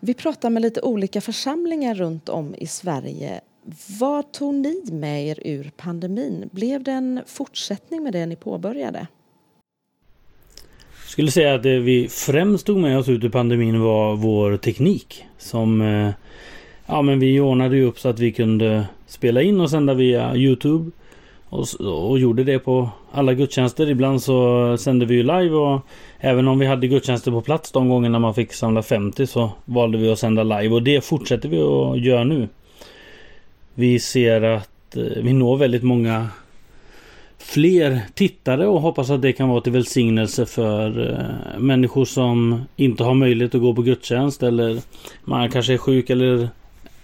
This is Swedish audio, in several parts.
Vi pratar med lite olika församlingar runt om i Sverige. Vad tog ni med er ur pandemin? Blev det en fortsättning med det ni påbörjade? Jag skulle säga att det vi främst tog med oss ut ur pandemin var vår teknik. Som eh, Ja men vi ordnade ju upp så att vi kunde spela in och sända via Youtube. Och, och gjorde det på alla gudstjänster. Ibland så sände vi ju live och även om vi hade gudstjänster på plats de gångerna man fick samla 50 så valde vi att sända live och det fortsätter vi att göra nu. Vi ser att eh, vi når väldigt många fler tittare och hoppas att det kan vara till välsignelse för eh, människor som inte har möjlighet att gå på gudstjänst eller man kanske är sjuk eller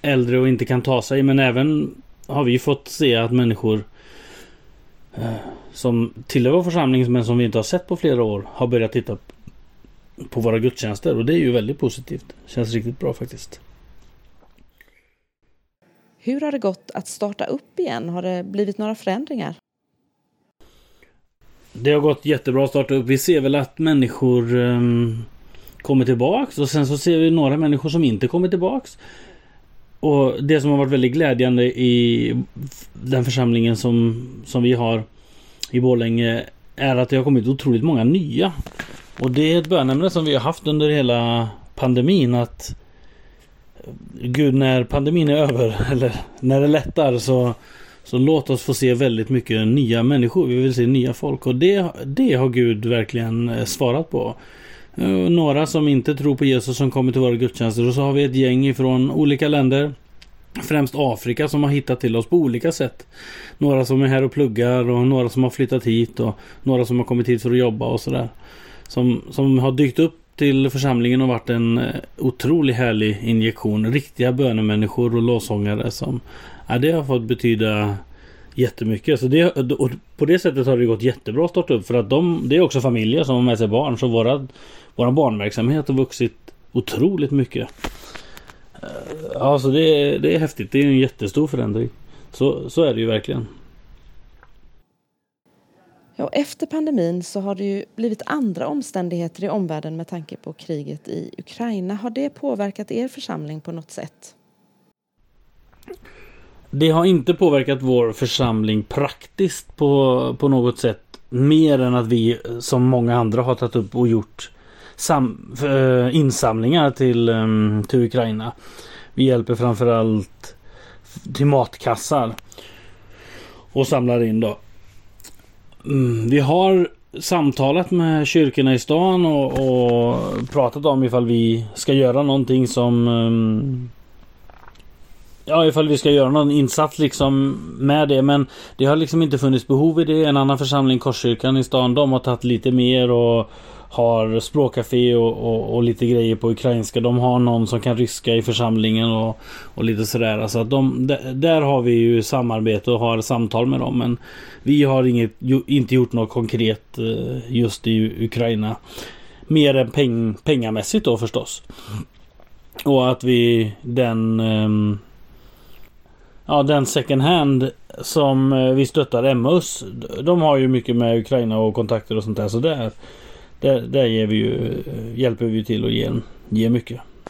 äldre och inte kan ta sig. Men även har vi fått se att människor som tillhör vår församling men som vi inte har sett på flera år har börjat titta på våra gudstjänster och det är ju väldigt positivt. Känns riktigt bra faktiskt. Hur har det gått att starta upp igen? Har det blivit några förändringar? Det har gått jättebra att starta upp. Vi ser väl att människor um, kommer tillbaks och sen så ser vi några människor som inte kommer tillbaks. Och det som har varit väldigt glädjande i den församlingen som, som vi har i Borlänge är att det har kommit otroligt många nya. Och det är ett bönämne som vi har haft under hela pandemin att Gud när pandemin är över eller när det lättar så så låt oss få se väldigt mycket nya människor. Vi vill se nya folk och det, det har Gud verkligen eh, svarat på. Eh, några som inte tror på Jesus som kommer till våra gudstjänster och så har vi ett gäng ifrån olika länder. Främst Afrika som har hittat till oss på olika sätt. Några som är här och pluggar och några som har flyttat hit och några som har kommit hit för att jobba och sådär. Som, som har dykt upp till församlingen och varit en eh, otroligt härlig injektion. Riktiga bönemänniskor och låsångare som ja, det har fått betyda jättemycket. Så det, och på det sättet har det gått jättebra att starta upp för att de, det är också familjer som har med sig barn. Så våra, våra barnverksamhet har vuxit otroligt mycket. Eh, ja, så det, det är häftigt. Det är en jättestor förändring. Så, så är det ju verkligen. Ja, efter pandemin så har det ju blivit andra omständigheter i omvärlden med tanke på kriget i Ukraina. Har det påverkat er församling på något sätt? Det har inte påverkat vår församling praktiskt på, på något sätt. Mer än att vi som många andra har tagit upp och gjort sam, äh, insamlingar till, ähm, till Ukraina. Vi hjälper framförallt till matkassar. Och samlar in då. Mm, vi har samtalat med kyrkorna i stan och, och, pratat om ifall vi ska göra någonting som um, Ja ifall vi ska göra någon insats liksom med det men Det har liksom inte funnits behov i det. En annan församling, Korskyrkan i stan, de har tagit lite mer och har språkcafé och, och, och, lite grejer på ukrainska. De har någon som kan ryska i församlingen och, och lite sådär. Alltså de, där har vi ju samarbete och har samtal med dem. Men vi har inget, inte gjort något konkret eh, just i Ukraina. Mer än peng, pengamässigt då förstås. Och att vi den ehm, Ja den second hand som eh, vi stöttar Emmaus. De har ju mycket med Ukraina och kontakter och sånt där. Så där, där, där ger vi ju, eh, hjälper vi till och ger, ger mycket.